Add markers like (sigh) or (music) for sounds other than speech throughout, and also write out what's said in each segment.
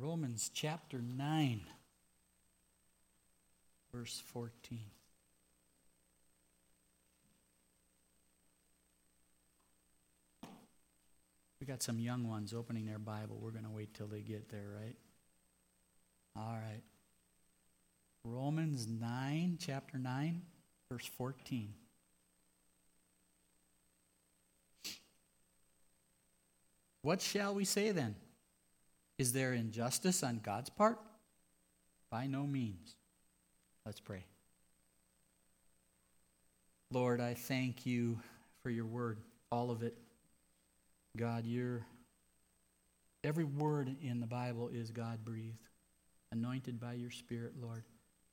Romans chapter 9, verse 14. We got some young ones opening their Bible. We're going to wait till they get there, right? All right. Romans 9, chapter 9, verse 14. What shall we say then? Is there injustice on God's part? By no means. Let's pray. Lord, I thank you for your word, all of it. God, your every word in the Bible is God breathed, anointed by your Spirit, Lord.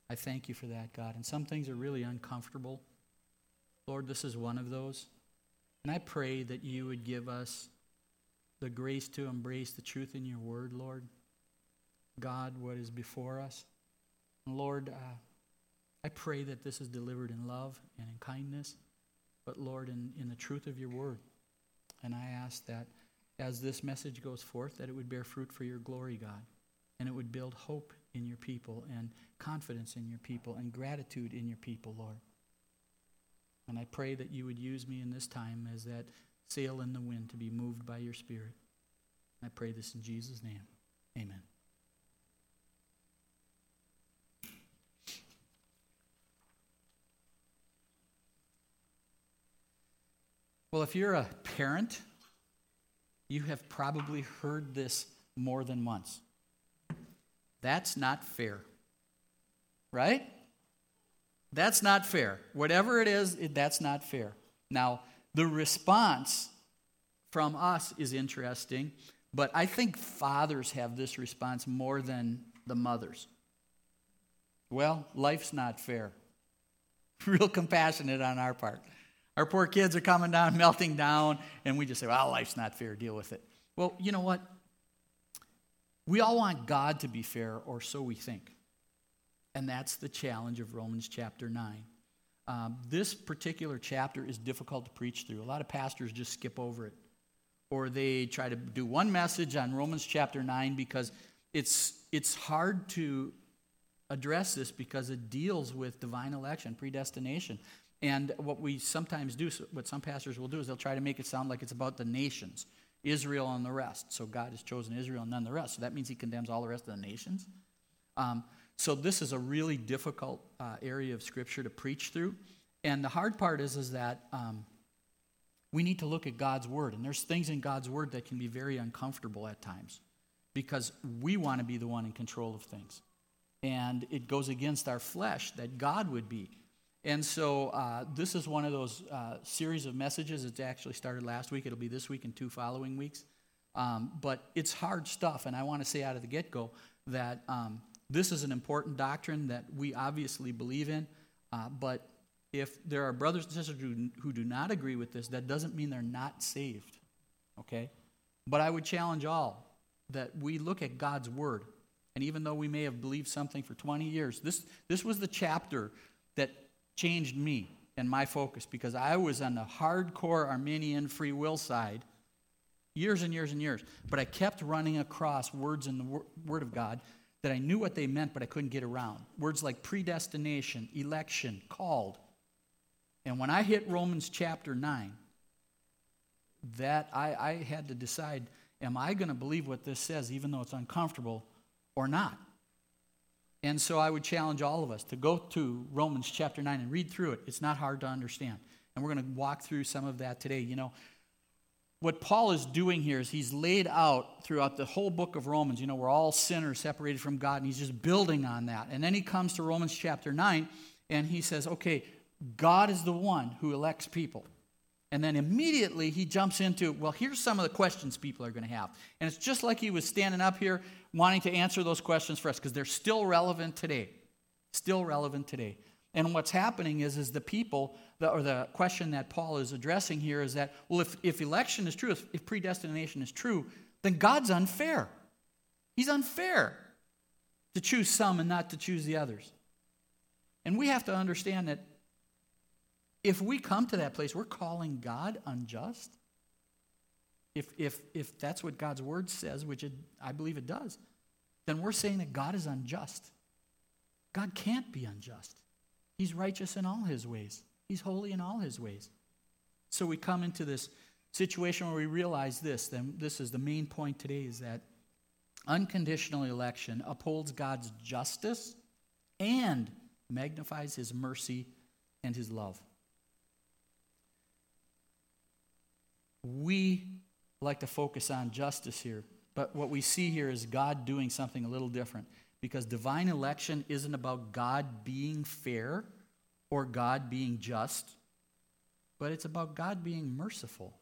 I thank you for that, God. And some things are really uncomfortable. Lord, this is one of those. And I pray that you would give us the grace to embrace the truth in your word, Lord. God, what is before us. Lord, uh, I pray that this is delivered in love and in kindness, but Lord, in, in the truth of your word. And I ask that as this message goes forth, that it would bear fruit for your glory, God, and it would build hope in your people and confidence in your people and gratitude in your people, Lord. And I pray that you would use me in this time as that sail in the wind to be moved by your Spirit. I pray this in Jesus' name. Amen. Well, if you're a parent, you have probably heard this more than once. That's not fair. Right? That's not fair. Whatever it is, that's not fair. Now, the response from us is interesting, but I think fathers have this response more than the mothers. Well, life's not fair. (laughs) Real compassionate on our part. Our poor kids are coming down, (laughs) melting down, and we just say, well, life's not fair, deal with it. Well, you know what? We all want God to be fair, or so we think. And that's the challenge of Romans chapter 9. Um, this particular chapter is difficult to preach through. A lot of pastors just skip over it. Or they try to do one message on Romans chapter 9 because it's, it's hard to address this because it deals with divine election, predestination. And what we sometimes do, what some pastors will do, is they'll try to make it sound like it's about the nations, Israel and the rest. So God has chosen Israel and none the rest. So that means he condemns all the rest of the nations. Um, so this is a really difficult uh, area of Scripture to preach through. And the hard part is, is that um, we need to look at God's Word. And there's things in God's Word that can be very uncomfortable at times because we want to be the one in control of things. And it goes against our flesh that God would be. And so uh, this is one of those uh, series of messages. It's actually started last week. It'll be this week and two following weeks. Um, but it's hard stuff. And I want to say out of the get go that um, this is an important doctrine that we obviously believe in, uh, but if there are brothers and sisters who, who do not agree with this, that doesn't mean they're not saved. Okay? But I would challenge all that we look at God's Word. And even though we may have believed something for 20 years, this, this was the chapter that changed me and my focus because I was on the hardcore Arminian free will side years and years and years. But I kept running across words in the Word of God that I knew what they meant, but I couldn't get around. Words like predestination, election, called. And when I hit Romans chapter 9, that I, I had to decide am I going to believe what this says, even though it's uncomfortable, or not? And so I would challenge all of us to go to Romans chapter 9 and read through it. It's not hard to understand. And we're going to walk through some of that today. You know, what Paul is doing here is he's laid out throughout the whole book of Romans. You know, we're all sinners separated from God, and he's just building on that. And then he comes to Romans chapter 9, and he says, okay, God is the one who elects people. And then immediately he jumps into, well, here's some of the questions people are going to have. And it's just like he was standing up here wanting to answer those questions for us because they're still relevant today. Still relevant today. And what's happening is, is the people, the, or the question that Paul is addressing here is that, well, if, if election is true, if, if predestination is true, then God's unfair. He's unfair to choose some and not to choose the others. And we have to understand that if we come to that place, we're calling God unjust. If, if, if that's what God's word says, which it, I believe it does, then we're saying that God is unjust. God can't be unjust. He's righteous in all his ways, he's holy in all his ways. So we come into this situation where we realize this, then this is the main point today is that unconditional election upholds God's justice and magnifies his mercy and his love. We like to focus on justice here, but what we see here is God doing something a little different because divine election isn't about God being fair or God being just, but it's about God being merciful.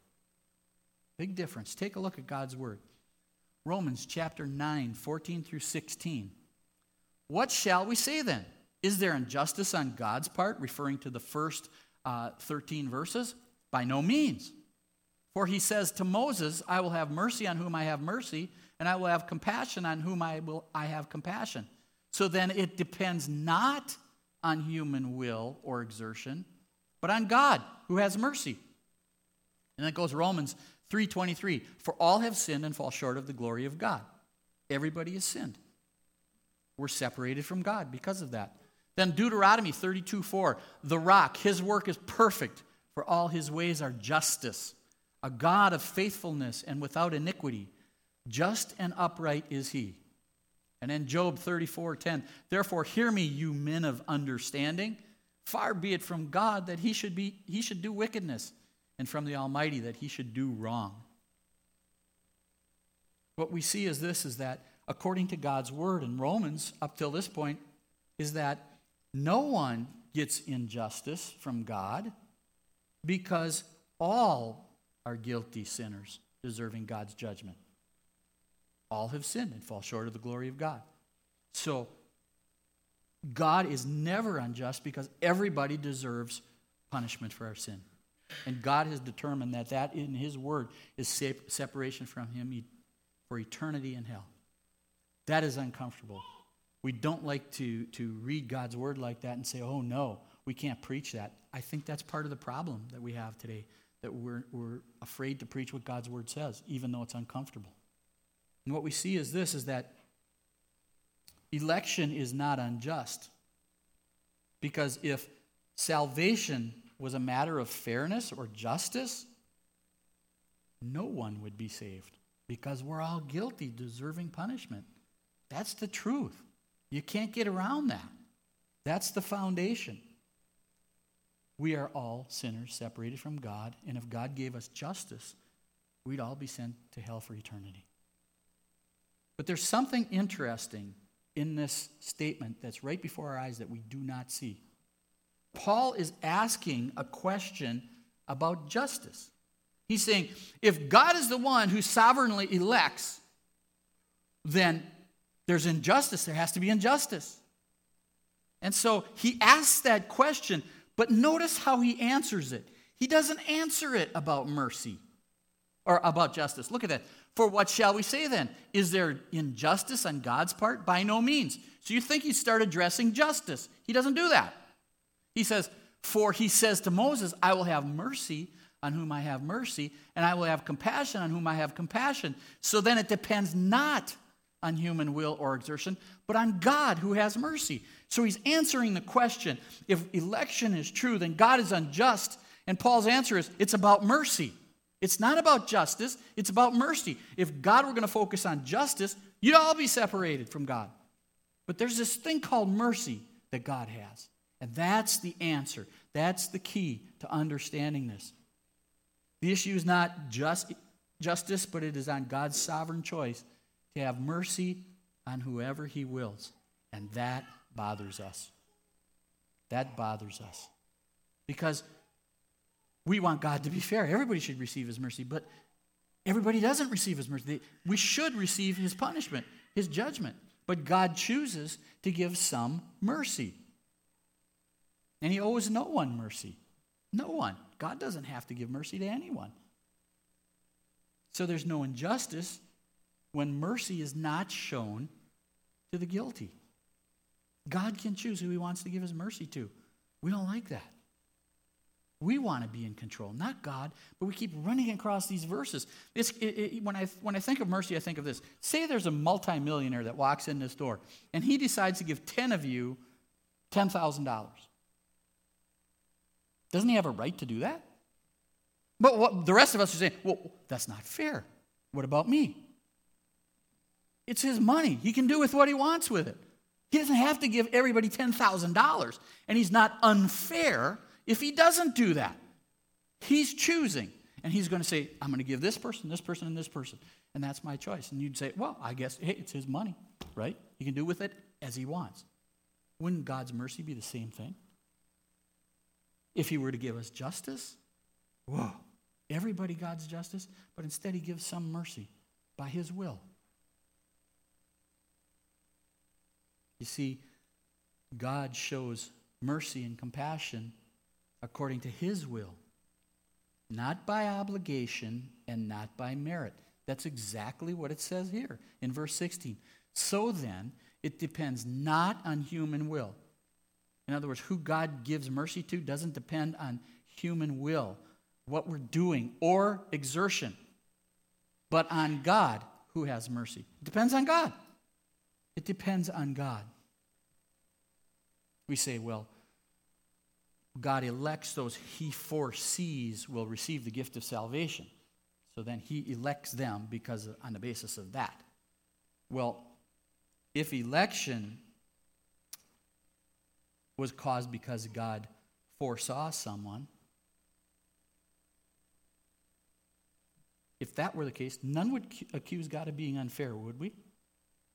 Big difference. Take a look at God's word. Romans chapter 9, 14 through 16. What shall we say then? Is there injustice on God's part, referring to the first uh, 13 verses? By no means. For he says to Moses, I will have mercy on whom I have mercy, and I will have compassion on whom I will I have compassion. So then it depends not on human will or exertion, but on God who has mercy. And then goes Romans 3:23, for all have sinned and fall short of the glory of God. Everybody has sinned. We're separated from God because of that. Then Deuteronomy 32 4, the rock, his work is perfect, for all his ways are justice, a God of faithfulness and without iniquity. Just and upright is he. And then Job 34 10, therefore hear me, you men of understanding. Far be it from God that he should, be, he should do wickedness, and from the Almighty that he should do wrong. What we see is this is that according to God's word in Romans, up till this point, is that no one gets injustice from God because all are guilty sinners deserving God's judgment. All have sinned and fall short of the glory of God. So, God is never unjust because everybody deserves punishment for our sin. And God has determined that that in His Word is separation from Him for eternity in hell. That is uncomfortable. We don't like to, to read God's Word like that and say, oh no, we can't preach that. I think that's part of the problem that we have today, that we're, we're afraid to preach what God's Word says, even though it's uncomfortable. And what we see is this is that election is not unjust. Because if salvation was a matter of fairness or justice, no one would be saved because we're all guilty, deserving punishment. That's the truth. You can't get around that. That's the foundation. We are all sinners separated from God, and if God gave us justice, we'd all be sent to hell for eternity. But there's something interesting in this statement that's right before our eyes that we do not see. Paul is asking a question about justice. He's saying, if God is the one who sovereignly elects, then there's injustice. There has to be injustice. And so he asks that question, but notice how he answers it. He doesn't answer it about mercy or about justice. Look at that. For what shall we say then? Is there injustice on God's part? By no means. So you think he started addressing justice. He doesn't do that. He says, For he says to Moses, I will have mercy on whom I have mercy, and I will have compassion on whom I have compassion. So then it depends not on human will or exertion, but on God who has mercy. So he's answering the question if election is true, then God is unjust. And Paul's answer is it's about mercy. It's not about justice, it's about mercy. If God were going to focus on justice, you'd all be separated from God. But there's this thing called mercy that God has. And that's the answer. That's the key to understanding this. The issue is not just justice, but it is on God's sovereign choice to have mercy on whoever he wills. And that bothers us. That bothers us. Because we want God to be fair. Everybody should receive his mercy, but everybody doesn't receive his mercy. We should receive his punishment, his judgment. But God chooses to give some mercy. And he owes no one mercy. No one. God doesn't have to give mercy to anyone. So there's no injustice when mercy is not shown to the guilty. God can choose who he wants to give his mercy to. We don't like that. We want to be in control, not God, but we keep running across these verses. It, it, when, I, when I think of mercy, I think of this. Say there's a multimillionaire that walks in this door, and he decides to give 10 of you $10,000. Doesn't he have a right to do that? But what, the rest of us are saying, well, that's not fair. What about me? It's his money. He can do with what he wants with it. He doesn't have to give everybody $10,000. And he's not unfair if he doesn't do that. He's choosing. And he's going to say, I'm going to give this person, this person, and this person. And that's my choice. And you'd say, well, I guess, hey, it's his money, right? He can do with it as he wants. Wouldn't God's mercy be the same thing? If he were to give us justice, whoa, everybody God's justice, but instead he gives some mercy by his will. You see, God shows mercy and compassion according to his will, not by obligation and not by merit. That's exactly what it says here in verse 16. So then, it depends not on human will. In other words, who God gives mercy to doesn't depend on human will, what we're doing, or exertion, but on God who has mercy. It depends on God. It depends on God. We say, well, God elects those he foresees will receive the gift of salvation. So then he elects them because on the basis of that. Well, if election was caused because God foresaw someone, if that were the case, none would accuse God of being unfair, would we? You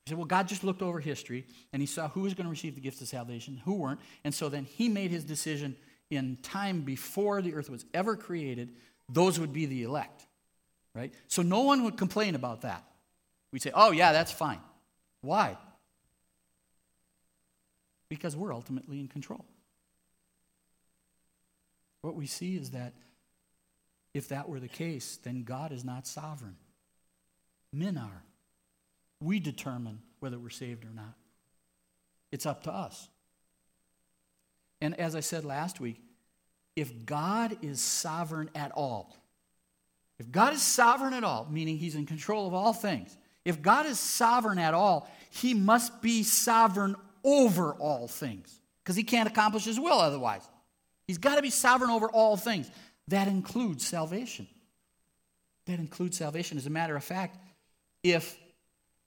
said, well, God just looked over history and he saw who was going to receive the gift of salvation, who weren't, and so then he made his decision in time before the earth was ever created, those would be the elect. Right? So no one would complain about that. We'd say, oh, yeah, that's fine. Why? Because we're ultimately in control. What we see is that if that were the case, then God is not sovereign. Men are. We determine whether we're saved or not. It's up to us. And as I said last week, if God is sovereign at all, if God is sovereign at all, meaning he's in control of all things, if God is sovereign at all, he must be sovereign over all things because he can't accomplish his will otherwise. He's got to be sovereign over all things. That includes salvation. That includes salvation. As a matter of fact, if,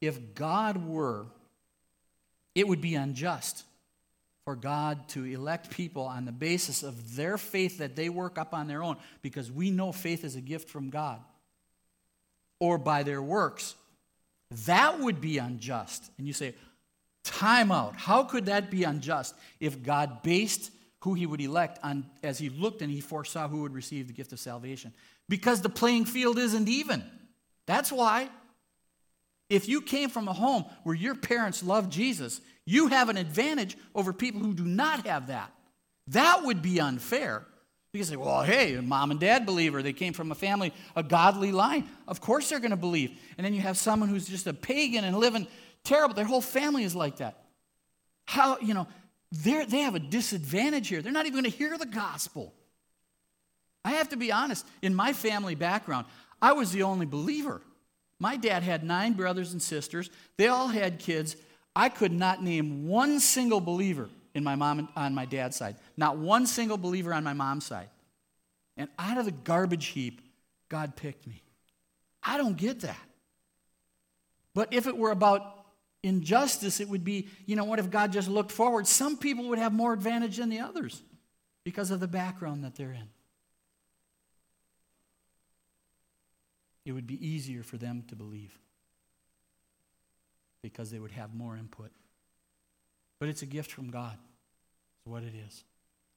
if God were, it would be unjust for God to elect people on the basis of their faith that they work up on their own, because we know faith is a gift from God, or by their works, that would be unjust. And you say, time out. How could that be unjust if God based who he would elect on as he looked and he foresaw who would receive the gift of salvation? Because the playing field isn't even. That's why. If you came from a home where your parents loved Jesus, you have an advantage over people who do not have that. That would be unfair. You say, well, hey, mom and dad believer. They came from a family, a godly line. Of course they're going to believe. And then you have someone who's just a pagan and living terrible. Their whole family is like that. How, you know, they they have a disadvantage here. They're not even going to hear the gospel. I have to be honest. In my family background, I was the only believer. My dad had nine brothers and sisters. They all had kids. I could not name one single believer in my mom and, on my dad's side. Not one single believer on my mom's side. And out of the garbage heap, God picked me. I don't get that. But if it were about injustice, it would be, you know what, if God just looked forward, some people would have more advantage than the others because of the background that they're in. It would be easier for them to believe because they would have more input. But it's a gift from God, is what it is.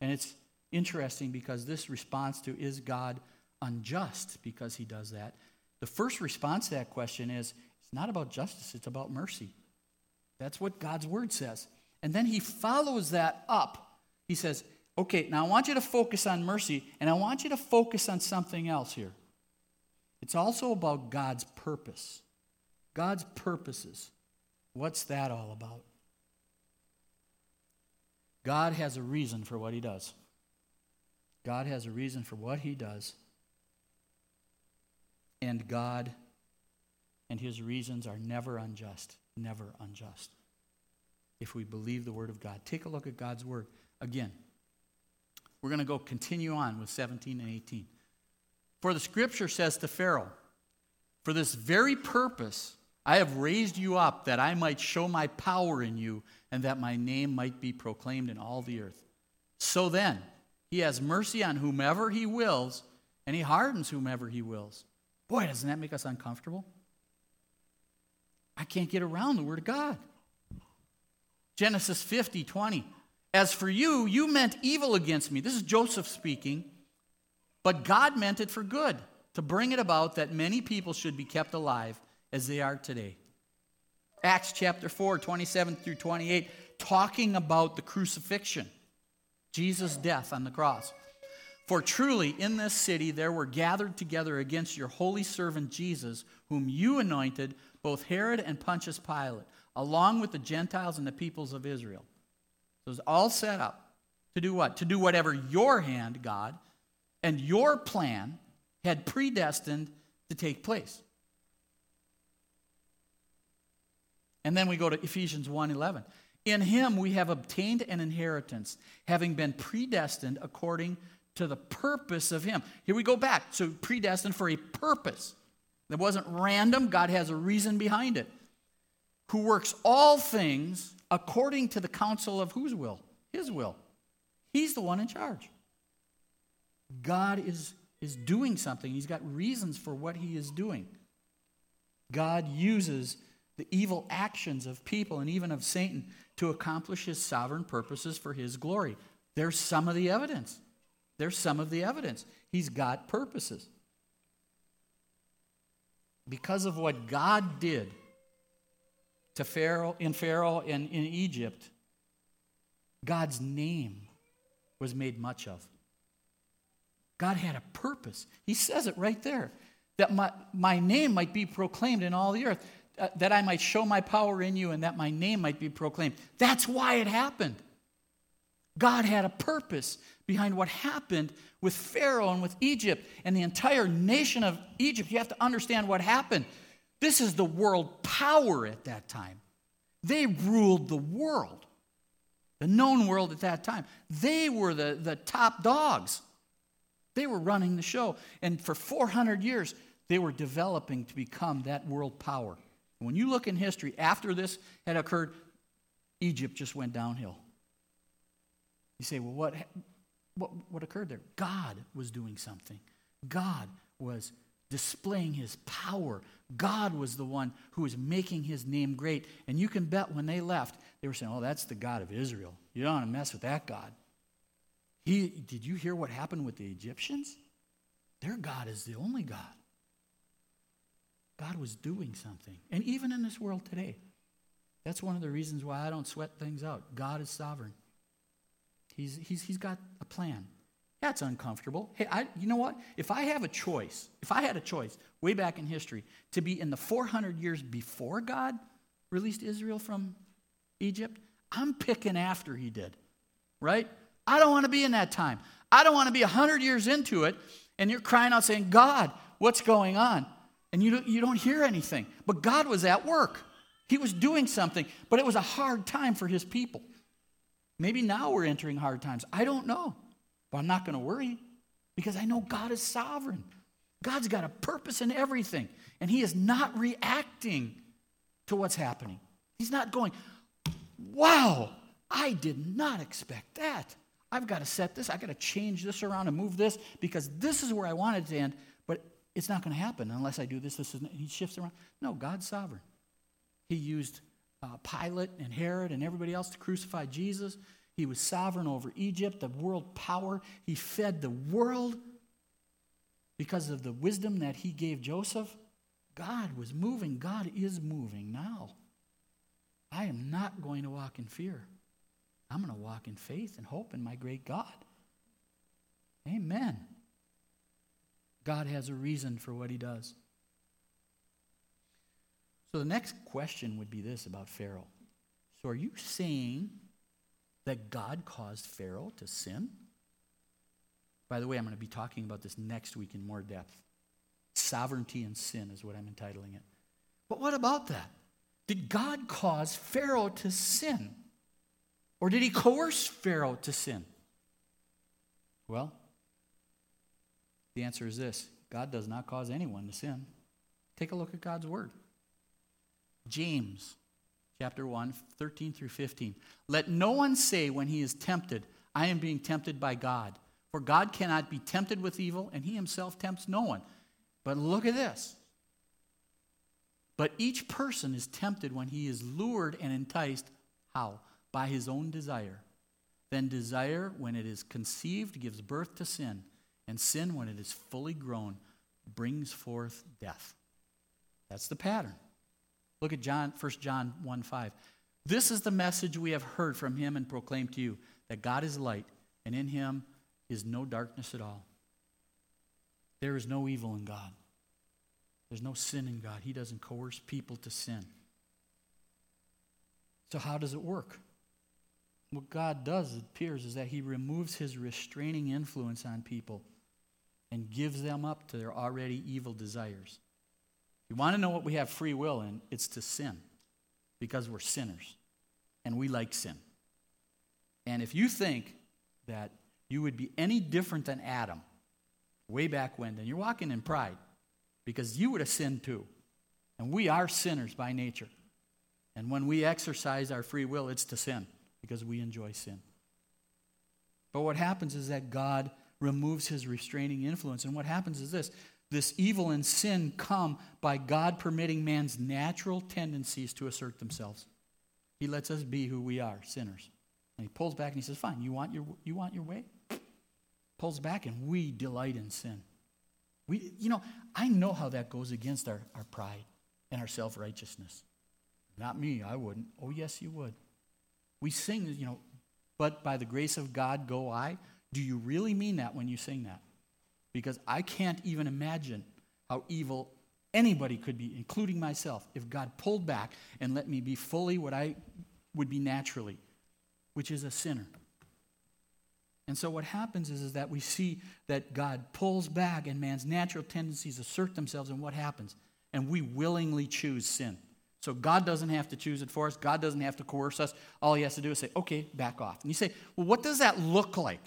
And it's interesting because this response to is God unjust because he does that? The first response to that question is it's not about justice, it's about mercy. That's what God's word says. And then he follows that up. He says, okay, now I want you to focus on mercy, and I want you to focus on something else here. It's also about God's purpose. God's purposes. What's that all about? God has a reason for what he does. God has a reason for what he does. And God and his reasons are never unjust. Never unjust. If we believe the word of God. Take a look at God's word. Again, we're going to go continue on with 17 and 18. For the scripture says to Pharaoh, For this very purpose I have raised you up, that I might show my power in you, and that my name might be proclaimed in all the earth. So then, he has mercy on whomever he wills, and he hardens whomever he wills. Boy, doesn't that make us uncomfortable? I can't get around the Word of God. Genesis 50, 20. As for you, you meant evil against me. This is Joseph speaking. But God meant it for good, to bring it about that many people should be kept alive as they are today. Acts chapter 4, 27 through 28, talking about the crucifixion, Jesus' death on the cross. For truly in this city there were gathered together against your holy servant Jesus, whom you anointed, both Herod and Pontius Pilate, along with the Gentiles and the peoples of Israel. So it was all set up to do what? To do whatever your hand, God, and your plan had predestined to take place. And then we go to Ephesians 1:11. In him we have obtained an inheritance, having been predestined according to the purpose of him. Here we go back. So predestined for a purpose. That wasn't random, God has a reason behind it. Who works all things according to the counsel of whose will? His will. He's the one in charge. God is, is doing something. He's got reasons for what he is doing. God uses the evil actions of people and even of Satan to accomplish his sovereign purposes for his glory. There's some of the evidence. There's some of the evidence. He's got purposes. Because of what God did to Pharaoh in Pharaoh and in Egypt, God's name was made much of. God had a purpose. He says it right there that my, my name might be proclaimed in all the earth uh, that I might show my power in you and that my name might be proclaimed. That's why it happened. God had a purpose behind what happened with Pharaoh and with Egypt and the entire nation of Egypt. You have to understand what happened. This is the world power at that time. They ruled the world, the known world at that time. They were the, the top dogs. They were running the show. And for 400 years, they were developing to become that world power. When you look in history, after this had occurred, Egypt just went downhill. You say, well, what, what, what occurred there? God was doing something. God was displaying his power. God was the one who was making his name great. And you can bet when they left, they were saying, oh, that's the God of Israel. You don't want to mess with that God. He, did you hear what happened with the Egyptians? Their God is the only God. God was doing something. And even in this world today, that's one of the reasons why I don't sweat things out. God is sovereign. He's, he's, he's got a plan. That's uncomfortable. Hey, I, you know what? If I have a choice, if I had a choice way back in history to be in the 400 years before God released Israel from Egypt, I'm picking after he did, right? I don't want to be in that time. I don't want to be 100 years into it and you're crying out saying, God, what's going on? And you don't, you don't hear anything. But God was at work. He was doing something, but it was a hard time for his people. Maybe now we're entering hard times. I don't know. But I'm not going to worry because I know God is sovereign. God's got a purpose in everything, and he is not reacting to what's happening. He's not going, wow, I did not expect that. I've got to set this, I've got to change this around and move this because this is where I wanted to end, it's not going to happen unless I do this. This is, he shifts around. No, God's sovereign. He used uh, Pilate and Herod and everybody else to crucify Jesus. He was sovereign over Egypt, the world power. He fed the world because of the wisdom that he gave Joseph. God was moving. God is moving now. I am not going to walk in fear. I'm going to walk in faith and hope in my great God. Amen. God has a reason for what he does. So the next question would be this about Pharaoh. So are you saying that God caused Pharaoh to sin? By the way, I'm going to be talking about this next week in more depth. Sovereignty and sin is what I'm entitling it. But what about that? Did God cause Pharaoh to sin? Or did he coerce Pharaoh to sin? Well, the answer is this God does not cause anyone to sin. Take a look at God's word. James chapter 1, 13 through 15. Let no one say when he is tempted, I am being tempted by God. For God cannot be tempted with evil, and he himself tempts no one. But look at this. But each person is tempted when he is lured and enticed. How? By his own desire. Then desire, when it is conceived, gives birth to sin. And sin, when it is fully grown, brings forth death. That's the pattern. Look at John, 1 John 1 5. This is the message we have heard from him and proclaimed to you that God is light, and in him is no darkness at all. There is no evil in God. There's no sin in God. He doesn't coerce people to sin. So, how does it work? What God does, it appears, is that He removes His restraining influence on people and gives them up to their already evil desires. You want to know what we have free will in? It's to sin because we're sinners and we like sin. And if you think that you would be any different than Adam way back when, then you're walking in pride because you would have sinned too. And we are sinners by nature. And when we exercise our free will, it's to sin because we enjoy sin. But what happens is that God removes his restraining influence. And what happens is this this evil and sin come by God permitting man's natural tendencies to assert themselves. He lets us be who we are, sinners. And he pulls back and he says, Fine, you want your, you want your way? Pulls back and we delight in sin. We, you know, I know how that goes against our, our pride and our self righteousness. Not me, I wouldn't. Oh, yes, you would. We sing, you know, but by the grace of God go I. Do you really mean that when you sing that? Because I can't even imagine how evil anybody could be, including myself, if God pulled back and let me be fully what I would be naturally, which is a sinner. And so what happens is, is that we see that God pulls back and man's natural tendencies assert themselves, and what happens? And we willingly choose sin. So God doesn't have to choose it for us. God doesn't have to coerce us. All he has to do is say, okay, back off. And you say, well, what does that look like?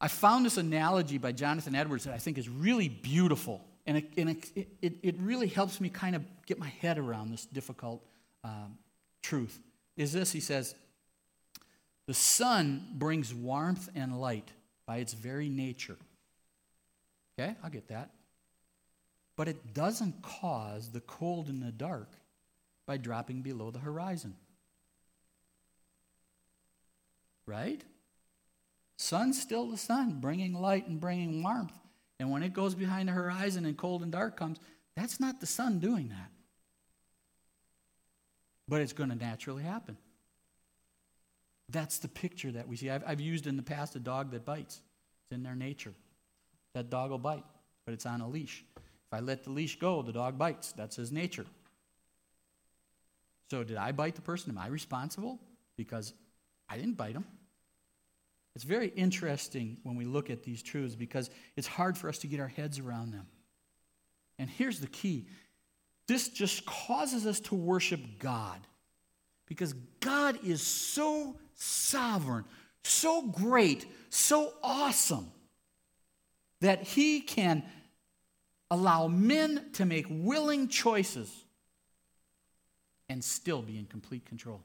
I found this analogy by Jonathan Edwards that I think is really beautiful. And it, and it, it, it really helps me kind of get my head around this difficult um, truth. Is this, he says, the sun brings warmth and light by its very nature. Okay, I'll get that. But it doesn't cause the cold and the dark by dropping below the horizon. Right? Sun's still the sun, bringing light and bringing warmth. And when it goes behind the horizon and cold and dark comes, that's not the sun doing that. But it's going to naturally happen. That's the picture that we see. I've, I've used in the past a dog that bites. It's in their nature. That dog will bite, but it's on a leash. If I let the leash go, the dog bites. That's his nature. So, did I bite the person? Am I responsible? Because I didn't bite him. It's very interesting when we look at these truths because it's hard for us to get our heads around them. And here's the key this just causes us to worship God because God is so sovereign, so great, so awesome that he can allow men to make willing choices and still be in complete control.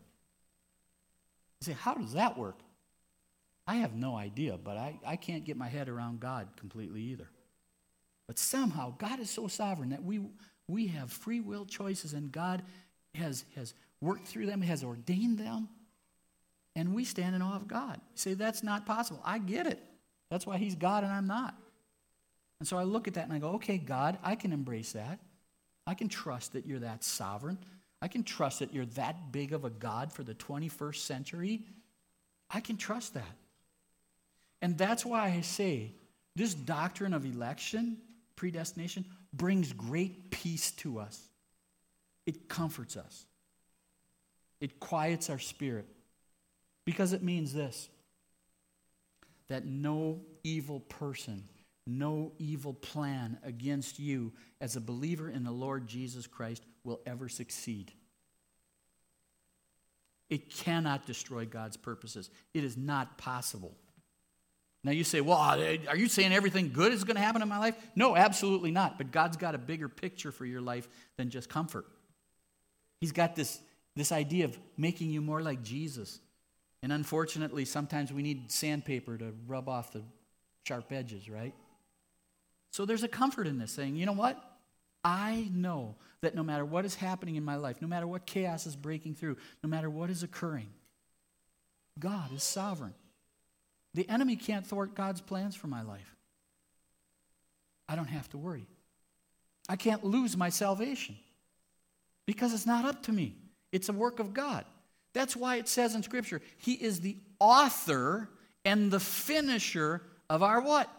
You say, how does that work? I have no idea, but I, I can't get my head around God completely either. But somehow, God is so sovereign that we, we have free will choices, and God has, has worked through them, has ordained them, and we stand in awe of God. You say, that's not possible. I get it. That's why He's God and I'm not. And so I look at that and I go, okay, God, I can embrace that. I can trust that you're that sovereign. I can trust that you're that big of a God for the 21st century. I can trust that. And that's why I say this doctrine of election, predestination, brings great peace to us. It comforts us, it quiets our spirit because it means this that no evil person, no evil plan against you as a believer in the Lord Jesus Christ will ever succeed. It cannot destroy God's purposes. It is not possible. Now you say, well, are you saying everything good is going to happen in my life? No, absolutely not. But God's got a bigger picture for your life than just comfort. He's got this, this idea of making you more like Jesus. And unfortunately, sometimes we need sandpaper to rub off the sharp edges, right? So there's a comfort in this saying, you know what? I know that no matter what is happening in my life, no matter what chaos is breaking through, no matter what is occurring, God is sovereign. The enemy can't thwart God's plans for my life. I don't have to worry. I can't lose my salvation because it's not up to me, it's a work of God. That's why it says in Scripture, He is the author and the finisher of our what?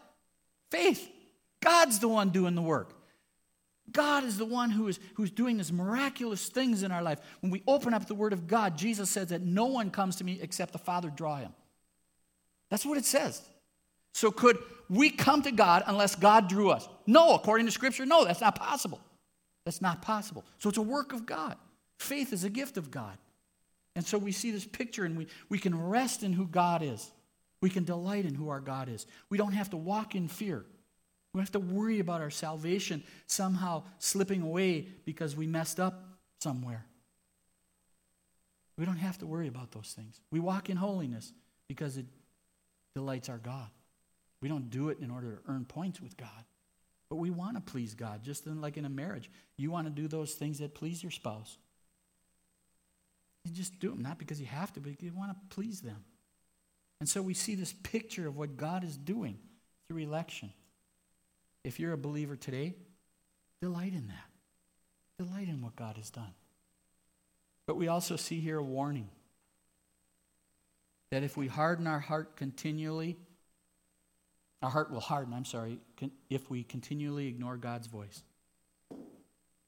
Faith. God's the one doing the work. God is the one who is who's doing these miraculous things in our life. When we open up the Word of God, Jesus says that no one comes to me except the Father draw him. That's what it says. So could we come to God unless God drew us? No, according to Scripture, no, that's not possible. That's not possible. So it's a work of God. Faith is a gift of God. And so we see this picture and we, we can rest in who God is. We can delight in who our God is. We don't have to walk in fear. We don't have to worry about our salvation somehow slipping away because we messed up somewhere. We don't have to worry about those things. We walk in holiness because it delights our God. We don't do it in order to earn points with God. But we want to please God, just like in a marriage. You want to do those things that please your spouse. You just do them, not because you have to, but you want to please them. And so we see this picture of what God is doing through election. If you're a believer today, delight in that. Delight in what God has done. But we also see here a warning that if we harden our heart continually, our heart will harden, I'm sorry, if we continually ignore God's voice.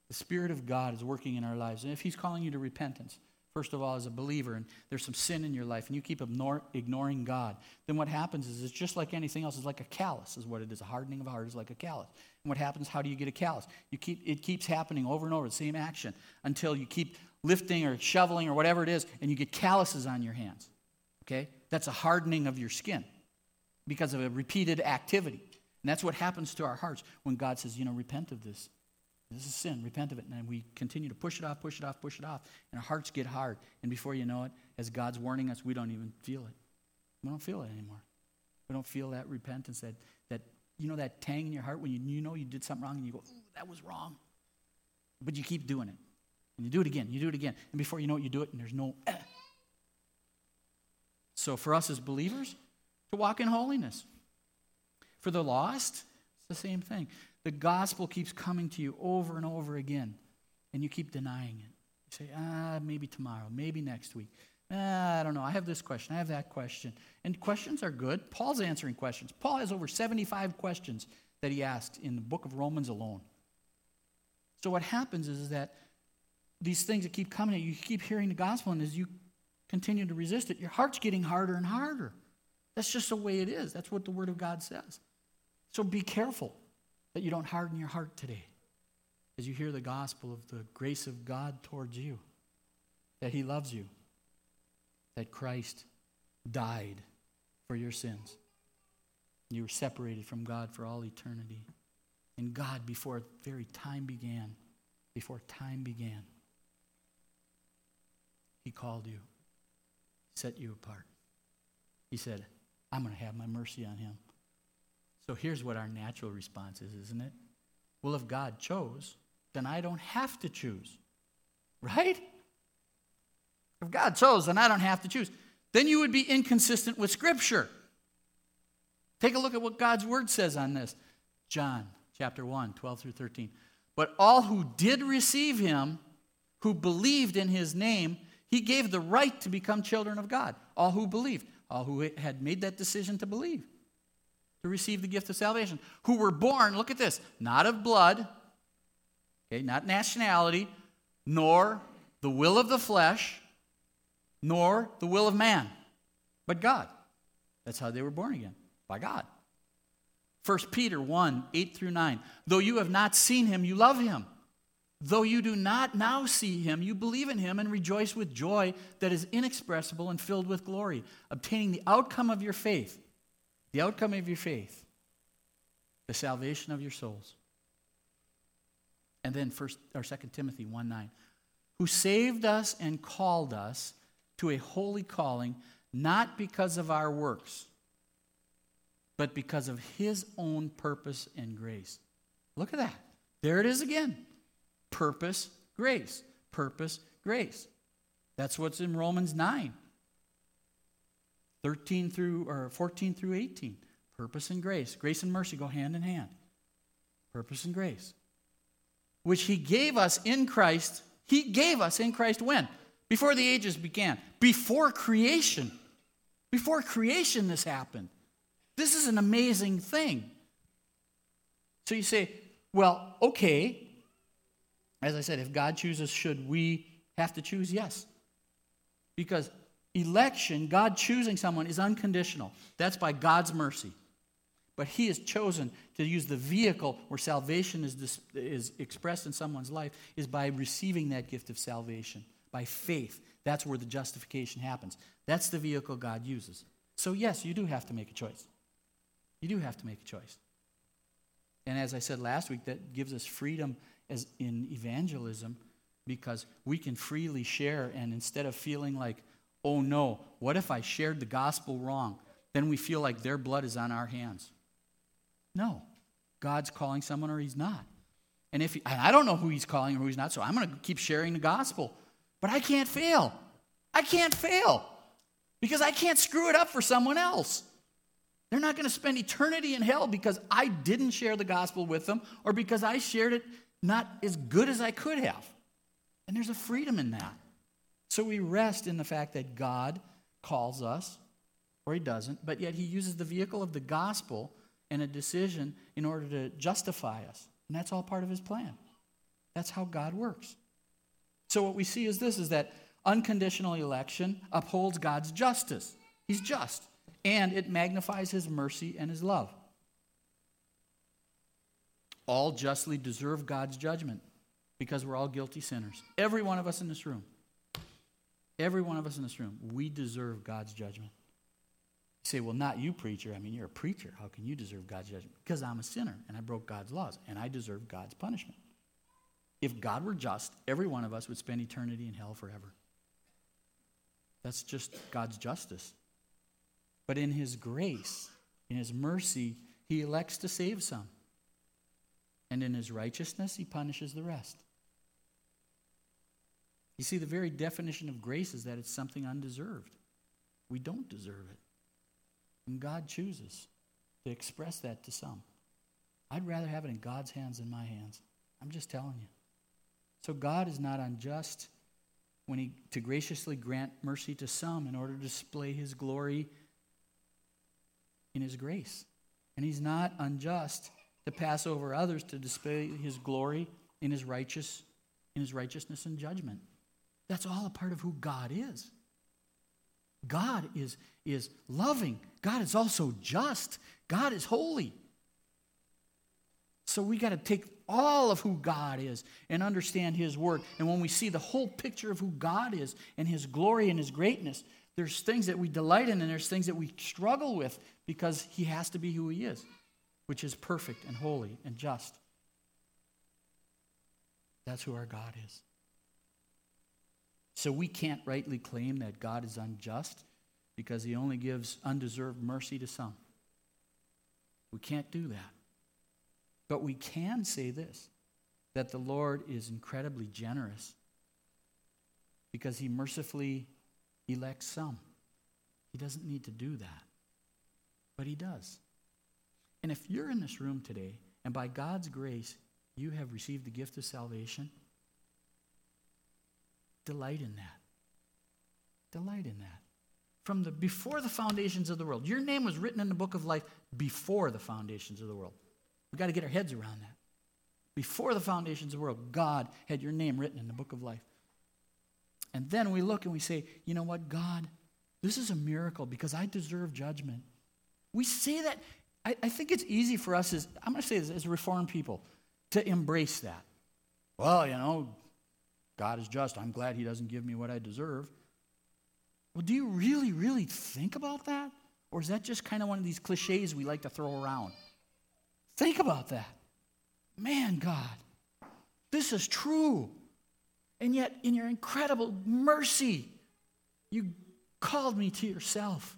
The Spirit of God is working in our lives. And if He's calling you to repentance, first of all, as a believer, and there's some sin in your life, and you keep ignoring God, then what happens is it's just like anything else. It's like a callus, is what it is. A hardening of heart is like a callus. And what happens? How do you get a callus? You keep it keeps happening over and over, the same action, until you keep lifting or shoveling or whatever it is, and you get calluses on your hands. Okay, that's a hardening of your skin because of a repeated activity. And that's what happens to our hearts when God says, you know, repent of this. This is sin. Repent of it. And we continue to push it off, push it off, push it off. And our hearts get hard. And before you know it, as God's warning us, we don't even feel it. We don't feel it anymore. We don't feel that repentance, that, that you know, that tang in your heart when you, you know you did something wrong and you go, ooh, that was wrong. But you keep doing it. And you do it again, you do it again. And before you know it, you do it and there's no. Eh. (clears throat) So for us as believers, to walk in holiness. For the lost, it's the same thing. The gospel keeps coming to you over and over again, and you keep denying it. You say, ah, maybe tomorrow, maybe next week. Ah, I don't know. I have this question. I have that question. And questions are good. Paul's answering questions. Paul has over 75 questions that he asked in the book of Romans alone. So what happens is that these things that keep coming at you, you keep hearing the gospel, and as you continue to resist it, your heart's getting harder and harder. That's just the way it is. That's what the Word of God says. So be careful that you don't harden your heart today as you hear the gospel of the grace of God towards you, that He loves you, that Christ died for your sins. You were separated from God for all eternity. And God, before very time began, before time began, He called you, set you apart. He said, I'm going to have my mercy on him. So here's what our natural response is, isn't it? Well, if God chose, then I don't have to choose. Right? If God chose, then I don't have to choose. Then you would be inconsistent with Scripture. Take a look at what God's Word says on this. John chapter 1, 12 through 13. But all who did receive him, who believed in his name, he gave the right to become children of God. All who believed, all who had made that decision to believe to receive the gift of salvation, who were born, look at this, not of blood, okay, not nationality, nor the will of the flesh, nor the will of man, but God. That's how they were born again. By God. 1 Peter 1 8 through 9. Though you have not seen him, you love him. Though you do not now see him, you believe in him and rejoice with joy that is inexpressible and filled with glory, obtaining the outcome of your faith. The outcome of your faith, the salvation of your souls. And then first or second Timothy 1 9. Who saved us and called us to a holy calling, not because of our works, but because of his own purpose and grace. Look at that. There it is again. Purpose, grace. Purpose, grace. That's what's in Romans 9. 13 through or 14 through 18. Purpose and grace. Grace and mercy go hand in hand. Purpose and grace. Which he gave us in Christ. He gave us in Christ when? Before the ages began. Before creation. Before creation, this happened. This is an amazing thing. So you say, well, okay, as I said, if God chooses, should we have to choose? Yes. Because election, God choosing someone, is unconditional. That's by God's mercy. But He has chosen to use the vehicle where salvation is, dis- is expressed in someone's life is by receiving that gift of salvation, by faith. That's where the justification happens. That's the vehicle God uses. So, yes, you do have to make a choice. You do have to make a choice. And as I said last week, that gives us freedom as in evangelism because we can freely share and instead of feeling like oh no what if i shared the gospel wrong? Then we feel like their blood is on our hands. No. God's calling someone or he's not. And if he, i don't know who he's calling or who he's not so i'm going to keep sharing the gospel. But i can't fail. I can't fail because i can't screw it up for someone else. They're not going to spend eternity in hell because I didn't share the gospel with them or because I shared it not as good as I could have. And there's a freedom in that. So we rest in the fact that God calls us, or He doesn't, but yet He uses the vehicle of the gospel and a decision in order to justify us. And that's all part of His plan. That's how God works. So what we see is this is that unconditional election upholds God's justice. He's just. And it magnifies his mercy and his love all justly deserve God's judgment because we're all guilty sinners. Every one of us in this room. Every one of us in this room, we deserve God's judgment. You say, well, not you, preacher. I mean, you're a preacher. How can you deserve God's judgment? Because I'm a sinner and I broke God's laws and I deserve God's punishment. If God were just, every one of us would spend eternity in hell forever. That's just God's justice. But in His grace, in His mercy, He elects to save some and in his righteousness, he punishes the rest. You see, the very definition of grace is that it's something undeserved. We don't deserve it. And God chooses to express that to some. I'd rather have it in God's hands than my hands. I'm just telling you. So God is not unjust when he to graciously grant mercy to some in order to display his glory in his grace. And he's not unjust to pass over others to display his glory in his righteous in his righteousness and judgment. That's all a part of who God is. God is, is loving. God is also just. God is holy. So we got to take all of who God is and understand His Word. And when we see the whole picture of who God is and His glory and His greatness, there's things that we delight in and there's things that we struggle with because He has to be who He is which is perfect and holy and just. That's who our God is. So we can't rightly claim that God is unjust because he only gives undeserved mercy to some. We can't do that. But we can say this that the Lord is incredibly generous because he mercifully elects some. He doesn't need to do that, but he does. And if you're in this room today, and by God's grace, you have received the gift of salvation, delight in that. Delight in that. From the before the foundations of the world. Your name was written in the book of life before the foundations of the world. We've got to get our heads around that. Before the foundations of the world, God had your name written in the book of life. And then we look and we say, you know what, God, this is a miracle because I deserve judgment. We say that. I, I think it's easy for us as, I'm going to say this, as Reformed people, to embrace that. Well, you know, God is just. I'm glad He doesn't give me what I deserve. Well, do you really, really think about that? Or is that just kind of one of these cliches we like to throw around? Think about that. Man, God, this is true. And yet, in your incredible mercy, you called me to yourself.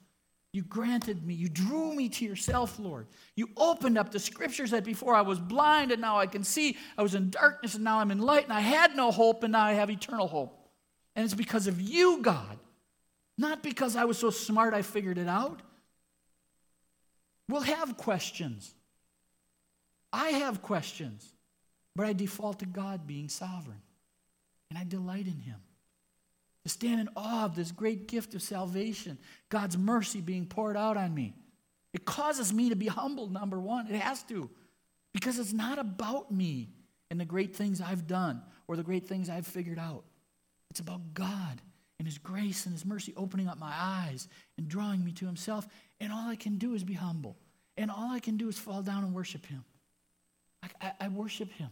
You granted me, you drew me to yourself, Lord. You opened up the scriptures that before I was blind and now I can see. I was in darkness and now I'm in light, and I had no hope and now I have eternal hope. And it's because of you, God, not because I was so smart I figured it out. We'll have questions. I have questions, but I default to God being sovereign, and I delight in Him to stand in awe of this great gift of salvation, God's mercy being poured out on me. It causes me to be humbled, number one. It has to, because it's not about me and the great things I've done or the great things I've figured out. It's about God and His grace and His mercy opening up my eyes and drawing me to Himself. And all I can do is be humble. And all I can do is fall down and worship Him. I, I, I worship Him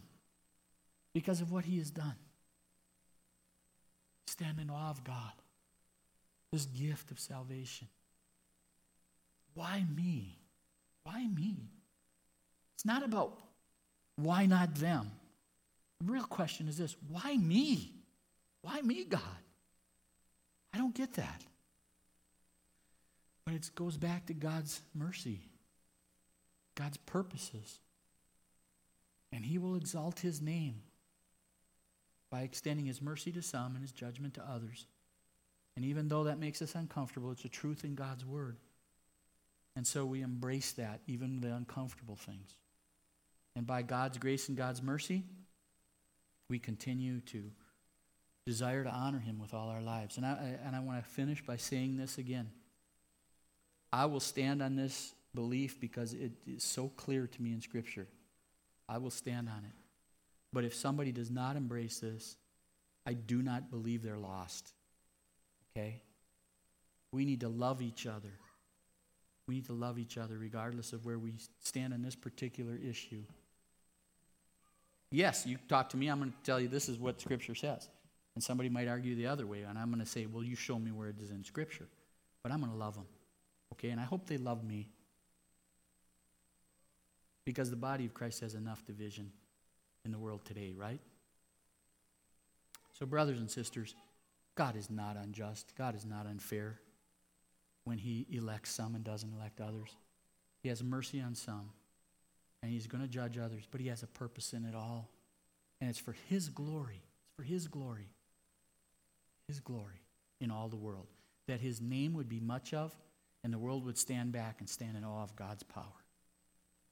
because of what He has done stand in awe of God, this gift of salvation. Why me? Why me? It's not about why not them. The real question is this why me? Why me, God? I don't get that. But it goes back to God's mercy, God's purposes. And He will exalt His name by extending his mercy to some and his judgment to others. And even though that makes us uncomfortable, it's a truth in God's word. And so we embrace that, even the uncomfortable things. And by God's grace and God's mercy, we continue to desire to honor him with all our lives. And I, and I want to finish by saying this again. I will stand on this belief because it is so clear to me in Scripture. I will stand on it. But if somebody does not embrace this, I do not believe they're lost. Okay? We need to love each other. We need to love each other regardless of where we stand on this particular issue. Yes, you talk to me, I'm going to tell you this is what Scripture says. And somebody might argue the other way, and I'm going to say, well, you show me where it is in Scripture. But I'm going to love them. Okay? And I hope they love me. Because the body of Christ has enough division in the world today, right? So, brothers and sisters, God is not unjust. God is not unfair when He elects some and doesn't elect others. He has mercy on some, and He's going to judge others, but He has a purpose in it all. And it's for His glory. It's for His glory. His glory in all the world. That His name would be much of, and the world would stand back and stand in awe of God's power.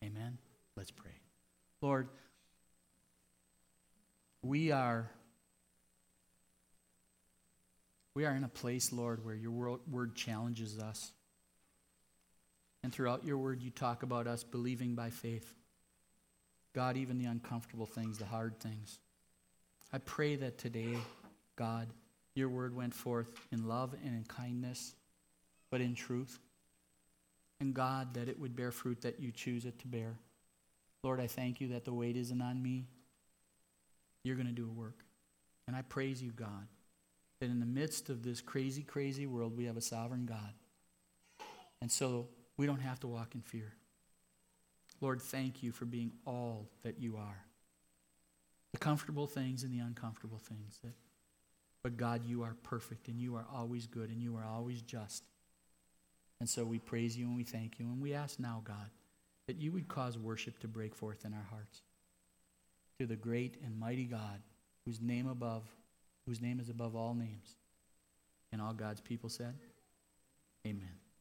Amen? Let's pray. Lord, we are we are in a place, Lord, where your word challenges us. And throughout your word, you talk about us believing by faith. God, even the uncomfortable things, the hard things. I pray that today, God, your word went forth in love and in kindness, but in truth. And God, that it would bear fruit that you choose it to bear. Lord, I thank you that the weight isn't on me, you're going to do a work. And I praise you, God, that in the midst of this crazy, crazy world, we have a sovereign God. And so we don't have to walk in fear. Lord, thank you for being all that you are the comfortable things and the uncomfortable things. That, but God, you are perfect and you are always good and you are always just. And so we praise you and we thank you. And we ask now, God, that you would cause worship to break forth in our hearts to the great and mighty God, whose name above, whose name is above all names. And all God's people said, Amen.